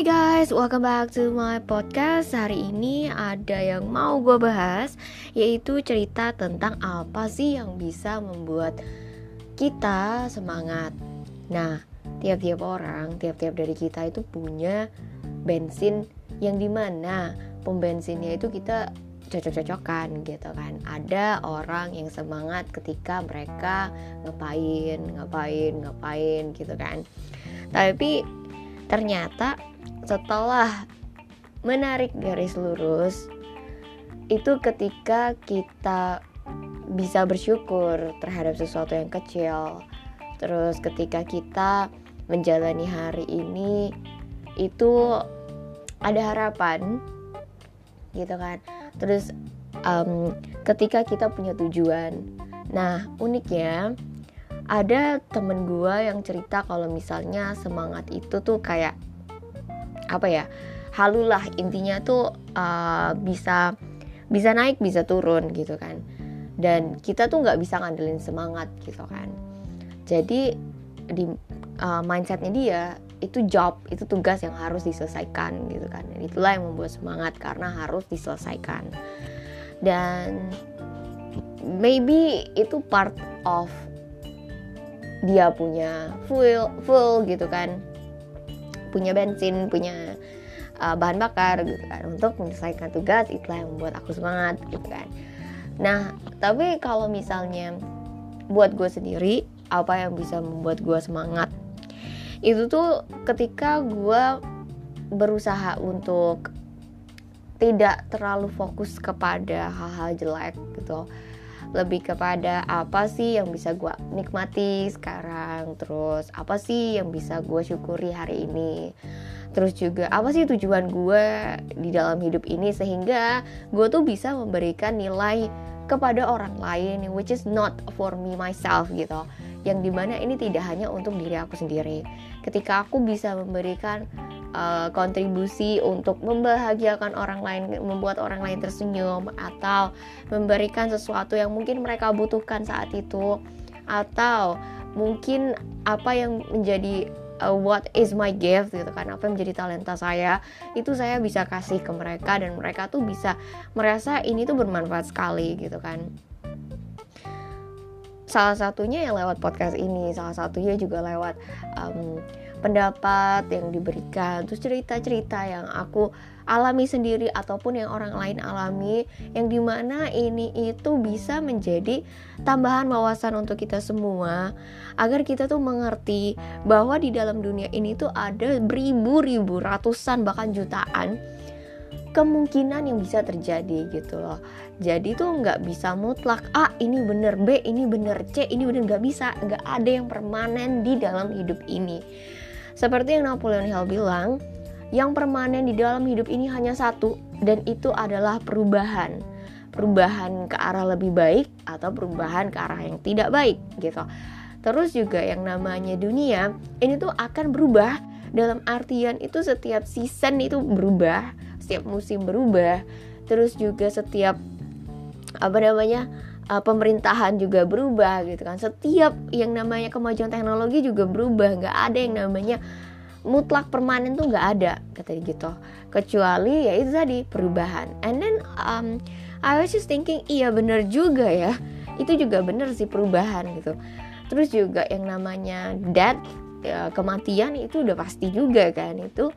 Hai guys, welcome back to my podcast. Hari ini ada yang mau gue bahas Yaitu cerita tentang apa sih yang bisa membuat kita semangat. Nah, tiap-tiap orang, tiap-tiap dari kita itu punya bensin yang di mana pom bensinnya itu kita cocok-cocokan gitu kan. Ada orang yang semangat ketika mereka ngapain ngapain ngapain gitu kan. Tapi ternyata setelah menarik garis lurus itu ketika kita bisa bersyukur terhadap sesuatu yang kecil. Terus ketika kita menjalani hari ini itu ada harapan gitu kan? Terus um, ketika kita punya tujuan. Nah uniknya ada temen gue yang cerita kalau misalnya semangat itu tuh kayak apa ya halulah intinya tuh uh, bisa bisa naik bisa turun gitu kan. Dan kita tuh nggak bisa ngandelin semangat gitu kan. Jadi di uh, mindsetnya dia itu job itu tugas yang harus diselesaikan gitu kan. Dan itulah yang membuat semangat karena harus diselesaikan. Dan maybe itu part of dia punya fuel full gitu kan punya bensin punya uh, bahan bakar gitu kan. Untuk menyelesaikan tugas itulah yang membuat aku semangat gitu kan. Nah tapi kalau misalnya buat gue sendiri apa yang bisa membuat gue semangat? Itu tuh ketika gue berusaha untuk tidak terlalu fokus kepada hal-hal jelek gitu lebih kepada apa sih yang bisa gue nikmati sekarang? Terus apa sih yang bisa gue syukuri hari ini? Terus juga apa sih tujuan gue di dalam hidup ini sehingga gue tuh bisa memberikan nilai kepada orang lain which is not for me myself gitu. Yang di mana ini tidak hanya untuk diri aku sendiri. Ketika aku bisa memberikan uh, kontribusi untuk membahagiakan orang lain membuat orang lain tersenyum atau memberikan sesuatu yang mungkin mereka butuhkan saat itu atau mungkin apa yang menjadi uh, what is my gift gitu kan apa yang menjadi talenta saya itu saya bisa kasih ke mereka dan mereka tuh bisa merasa ini tuh bermanfaat sekali gitu kan. Salah satunya yang lewat podcast ini salah satunya juga lewat um, pendapat yang diberikan terus cerita-cerita yang aku alami sendiri ataupun yang orang lain alami yang di mana ini itu bisa menjadi tambahan wawasan untuk kita semua agar kita tuh mengerti bahwa di dalam dunia ini tuh ada beribu-ribu ratusan bahkan jutaan kemungkinan yang bisa terjadi gitu loh. Jadi tuh nggak bisa mutlak A ini bener B ini bener C ini bener. Nggak bisa nggak ada yang permanen di dalam hidup ini seperti yang Napoleon Hill bilang yang permanen di dalam hidup ini hanya satu dan itu adalah perubahan. Perubahan ke arah lebih baik atau perubahan ke arah yang tidak baik gitu. Terus juga yang namanya dunia ini tuh akan berubah. Dalam artian itu setiap season itu berubah setiap musim berubah. Terus juga setiap apa namanya uh, pemerintahan juga berubah gitu kan. Setiap yang namanya kemajuan teknologi juga berubah. Nggak ada yang namanya mutlak permanen tuh nggak ada kata gitu. Kecuali ya itu tadi perubahan. And then um, I was just thinking iya bener juga ya. Itu juga bener sih perubahan gitu. Terus juga yang namanya death ya, kematian itu udah pasti juga kan. Itu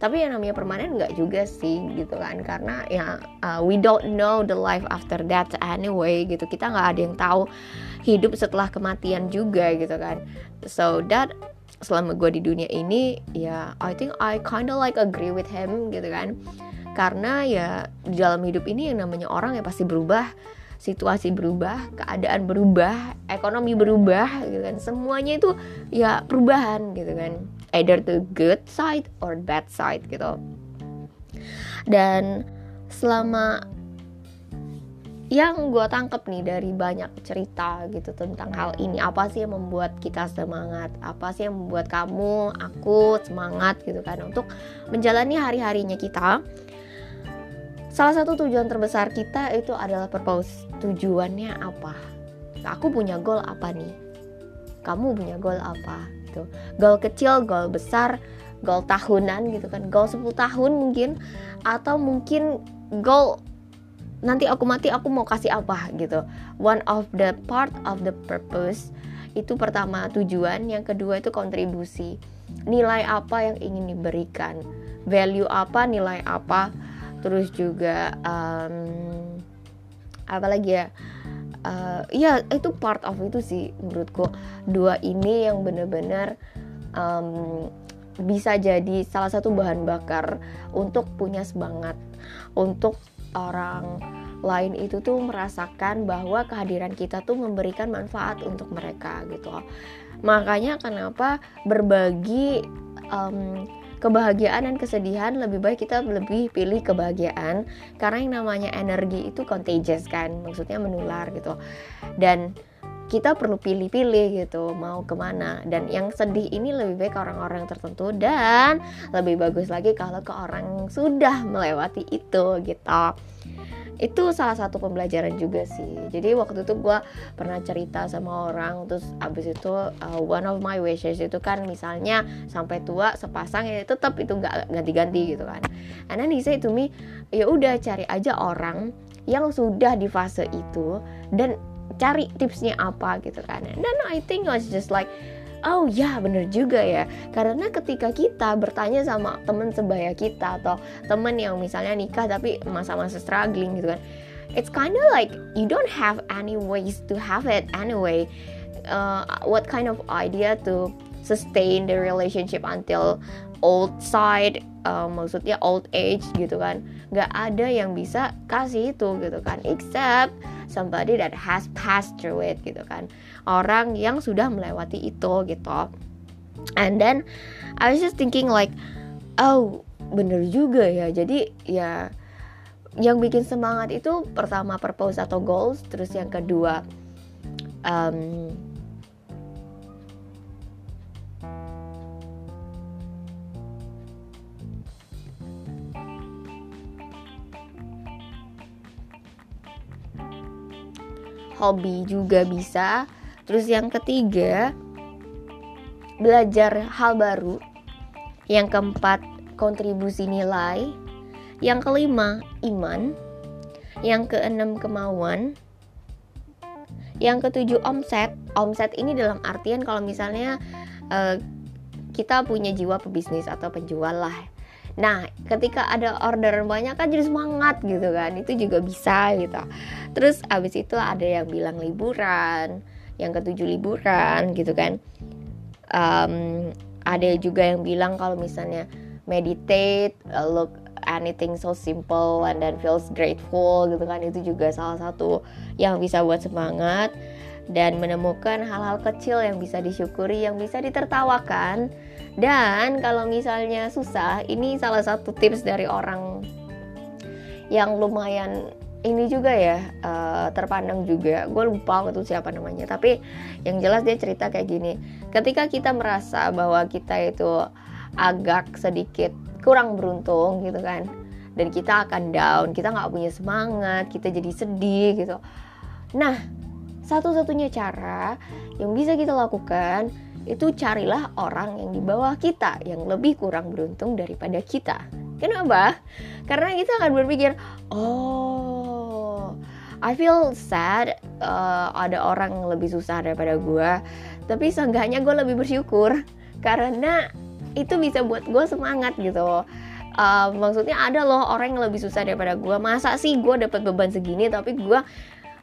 tapi yang namanya permanen nggak juga sih gitu kan karena ya uh, we don't know the life after that anyway gitu kita nggak ada yang tahu hidup setelah kematian juga gitu kan so that selama gue di dunia ini ya I think I kinda like agree with him gitu kan karena ya di dalam hidup ini yang namanya orang ya pasti berubah situasi berubah, keadaan berubah, ekonomi berubah gitu kan. Semuanya itu ya perubahan gitu kan. Either the good side or bad side gitu. Dan selama yang gue tangkep nih dari banyak cerita gitu tentang hal ini apa sih yang membuat kita semangat apa sih yang membuat kamu aku semangat gitu kan untuk menjalani hari harinya kita Salah satu tujuan terbesar kita itu adalah purpose. Tujuannya apa? Aku punya goal apa nih? Kamu punya goal apa? Gitu. Goal kecil, goal besar, goal tahunan gitu kan. Goal 10 tahun mungkin atau mungkin goal nanti aku mati aku mau kasih apa gitu. One of the part of the purpose itu pertama tujuan yang kedua itu kontribusi. Nilai apa yang ingin diberikan value apa nilai apa terus juga um, apa lagi ya uh, ya itu part of itu sih menurutku. Dua ini yang bener-bener um, bisa jadi salah satu bahan bakar untuk punya semangat. Untuk orang lain itu tuh merasakan bahwa kehadiran kita tuh memberikan manfaat untuk mereka gitu makanya kenapa berbagi um, kebahagiaan dan kesedihan lebih baik kita lebih pilih kebahagiaan. Karena yang namanya energi itu contagious kan maksudnya menular gitu. Dan kita perlu pilih-pilih gitu mau ke mana. Dan yang sedih ini lebih baik orang-orang tertentu dan lebih bagus lagi kalau ke orang sudah melewati itu gitu itu salah satu pembelajaran juga sih. Jadi waktu itu gue pernah cerita sama orang terus abis itu uh, one of my wishes itu kan misalnya sampai tua sepasang ya tetap itu nggak ganti-ganti gitu kan. And then he say to me ya udah cari aja orang yang sudah di fase itu dan cari tipsnya apa gitu kan. Dan I think I was just like oh ya bener juga ya. Karena ketika kita bertanya sama temen sebaya kita atau temen yang misalnya nikah tapi masa-masa struggling gitu kan it's kind of like you don't have any ways to have it anyway. Uh, what kind of idea to sustain the relationship until old side uh, maksudnya old age gitu kan? Nggak ada yang bisa kasih itu gitu kan. Except somebody that has passed through it gitu kan. Orang yang sudah melewati itu gitu. And then I was just thinking like oh bener juga ya. Jadi ya yang bikin semangat itu pertama purpose atau goals terus yang kedua um, hobi juga bisa. Terus yang ketiga, belajar hal baru. Yang keempat, kontribusi nilai. Yang kelima, iman. Yang keenam, kemauan. Yang ketujuh, omset. Omset ini dalam artian kalau misalnya uh, kita punya jiwa pebisnis atau penjual lah Nah, ketika ada order banyak kan jadi semangat gitu kan. Itu juga bisa gitu. Terus abis itu ada yang bilang liburan, yang ketujuh liburan gitu kan. Um, ada juga yang bilang kalau misalnya meditate, look anything so simple and then feels grateful gitu kan itu juga salah satu yang bisa buat semangat dan menemukan hal-hal kecil yang bisa disyukuri yang bisa ditertawakan. Dan kalau misalnya susah, ini salah satu tips dari orang yang lumayan ini juga ya uh, terpandang juga. Gue lupa waktu siapa namanya tapi yang jelas dia cerita kayak gini. Ketika kita merasa bahwa kita itu agak sedikit kurang beruntung gitu kan dan kita akan down kita nggak punya semangat kita jadi sedih gitu. Nah satu-satunya cara yang bisa kita lakukan itu carilah orang yang di bawah kita yang lebih kurang beruntung daripada kita. Kenapa? Karena kita akan berpikir, oh, I feel sad uh, ada orang yang lebih susah daripada gue, tapi seenggaknya gue lebih bersyukur karena itu bisa buat gue semangat gitu. Uh, maksudnya ada loh orang yang lebih susah daripada gue. Masa sih gue dapat beban segini tapi gue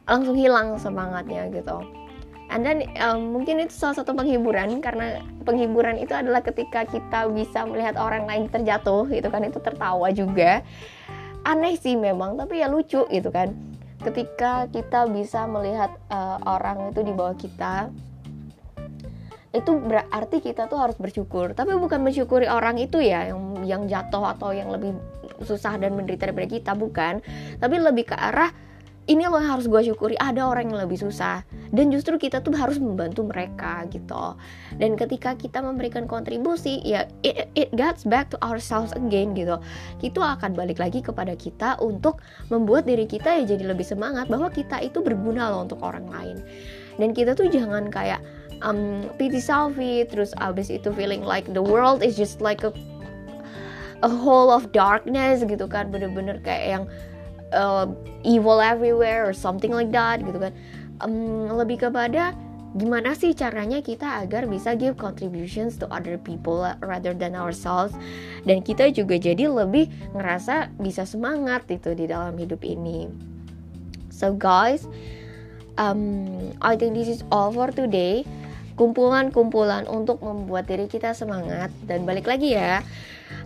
langsung hilang semangatnya gitu. And then um, mungkin itu salah satu penghiburan karena penghiburan itu adalah ketika kita bisa melihat orang lain terjatuh gitu kan. Itu tertawa juga. Aneh sih memang tapi ya lucu gitu kan. Ketika kita bisa melihat uh, orang itu di bawah kita itu berarti kita tuh harus bersyukur. Tapi bukan mensyukuri orang itu ya yang yang jatuh atau yang lebih susah dan menderita daripada kita bukan. Tapi lebih ke arah ini loh yang harus gue syukuri ada orang yang lebih susah. Dan justru kita tuh harus membantu mereka gitu. Dan ketika kita memberikan kontribusi ya it, it gets back to ourselves again gitu. Itu akan balik lagi kepada kita untuk membuat diri kita ya jadi lebih semangat bahwa kita itu berguna loh untuk orang lain. Dan kita tuh jangan kayak um, pity selfie terus abis itu feeling like the world is just like a a whole of darkness gitu kan. Bener-bener kayak yang uh, evil everywhere or something like that gitu kan. Um, lebih kepada gimana sih caranya kita agar bisa give contributions to other people rather than ourselves. Dan kita juga jadi lebih ngerasa bisa semangat itu di dalam hidup ini. So guys um, I think this is all for today. Kumpulan-kumpulan untuk membuat diri kita semangat. Dan balik lagi ya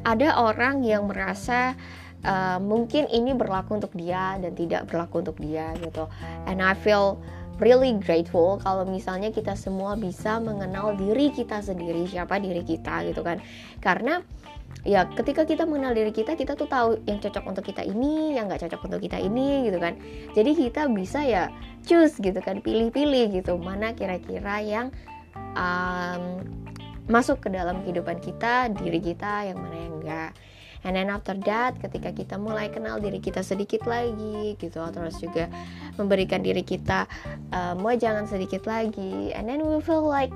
ada orang yang merasa uh, mungkin ini berlaku untuk dia dan tidak berlaku untuk dia gitu. And I feel really grateful kalau misalnya kita semua bisa mengenal diri kita sendiri siapa diri kita gitu kan. Karena ya ketika kita mengenal diri kita kita tuh tahu yang cocok untuk kita ini yang nggak cocok untuk kita ini gitu kan. Jadi kita bisa ya choose gitu kan pilih-pilih gitu mana kira-kira yang um, masuk ke dalam kehidupan kita diri kita yang mana yang enggak And then after that, ketika kita mulai kenal diri kita sedikit lagi gitu, terus juga memberikan diri kita uh, mau jangan sedikit lagi, and then we feel like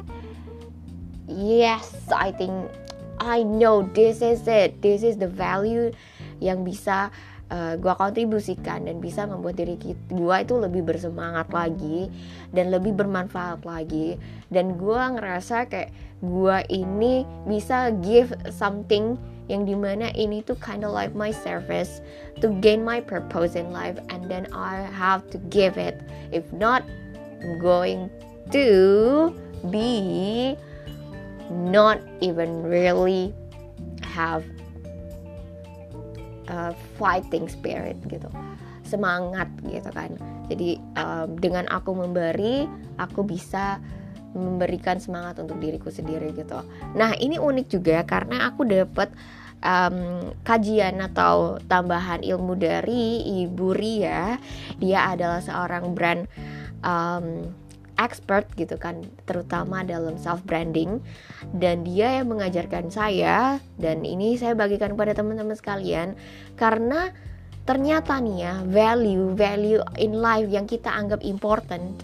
yes, I think I know this is it, this is the value yang bisa uh, gue kontribusikan dan bisa membuat diri gue itu lebih bersemangat lagi dan lebih bermanfaat lagi. Dan gue ngerasa kayak gue ini bisa give something yang di mana ini tuh kind of like my service to gain my purpose in life and then I have to give it. If not I'm going to be not even really have uh, fighting spirit gitu. Semangat gitu kan. Jadi um, dengan aku memberi aku bisa memberikan semangat untuk diriku sendiri gitu. Nah ini unik juga karena aku dapat um, kajian atau tambahan ilmu dari Ibu Ria. Dia adalah seorang brand um, expert gitu kan terutama dalam self branding dan dia yang mengajarkan saya dan ini saya bagikan kepada teman-teman sekalian karena ternyata nih ya value value in life yang kita anggap important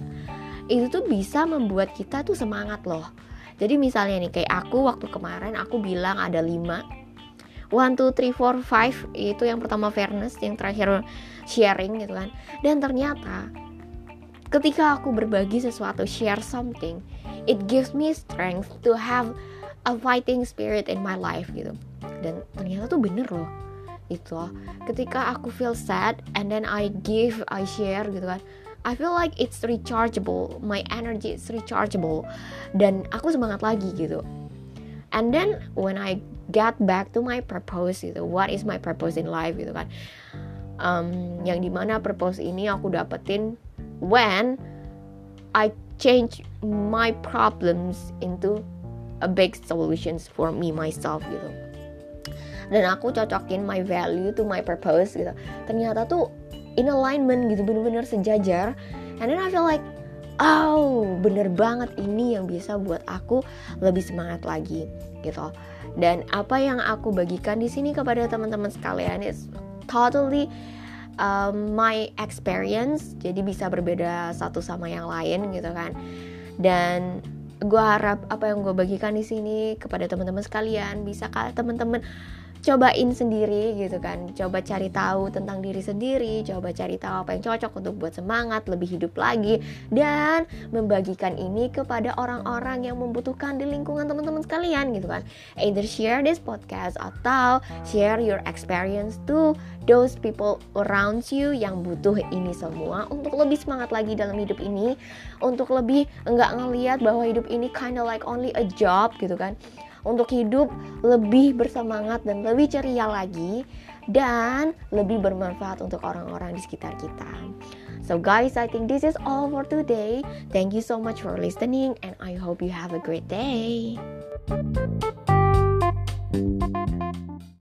itu tuh bisa membuat kita tuh semangat loh. Jadi misalnya nih kayak aku waktu kemarin aku bilang ada 5 one two three four five itu yang pertama fairness yang terakhir sharing gitu kan. Dan ternyata ketika aku berbagi sesuatu share something it gives me strength to have a fighting spirit in my life gitu. Dan ternyata tuh bener loh itu ketika aku feel sad and then I give I share gitu kan I feel like it's rechargeable. My energy is rechargeable. Dan aku semangat lagi gitu. And then when I get back to my purpose gitu what is my purpose in life gitu kan? Um, yang di mana purpose ini aku dapetin when I change my problems into a big solutions for me myself gitu. Dan aku cocokin my value to my purpose gitu. Ternyata tuh in alignment gitu bener-bener sejajar. And then I feel like oh bener banget ini yang bisa buat aku lebih semangat lagi gitu. Dan apa yang aku bagikan di sini kepada teman-teman sekalian is totally um, my experience. Jadi bisa berbeda satu sama yang lain gitu kan. Dan gue harap apa yang gue bagikan di sini kepada teman-teman sekalian bisa kalian teman-teman cobain sendiri gitu kan. Coba cari tahu tentang diri sendiri coba cari tahu apa yang cocok untuk buat semangat lebih hidup lagi dan membagikan ini kepada orang-orang yang membutuhkan di lingkungan teman-teman sekalian gitu kan. Either share this podcast atau share your experience to those people around you yang butuh ini semua untuk lebih semangat lagi dalam hidup ini. Untuk lebih enggak ngelihat bahwa hidup ini kind of like only a job gitu kan untuk hidup lebih bersemangat dan lebih ceria lagi dan lebih bermanfaat untuk orang-orang di sekitar kita. So guys, I think this is all for today. Thank you so much for listening and I hope you have a great day.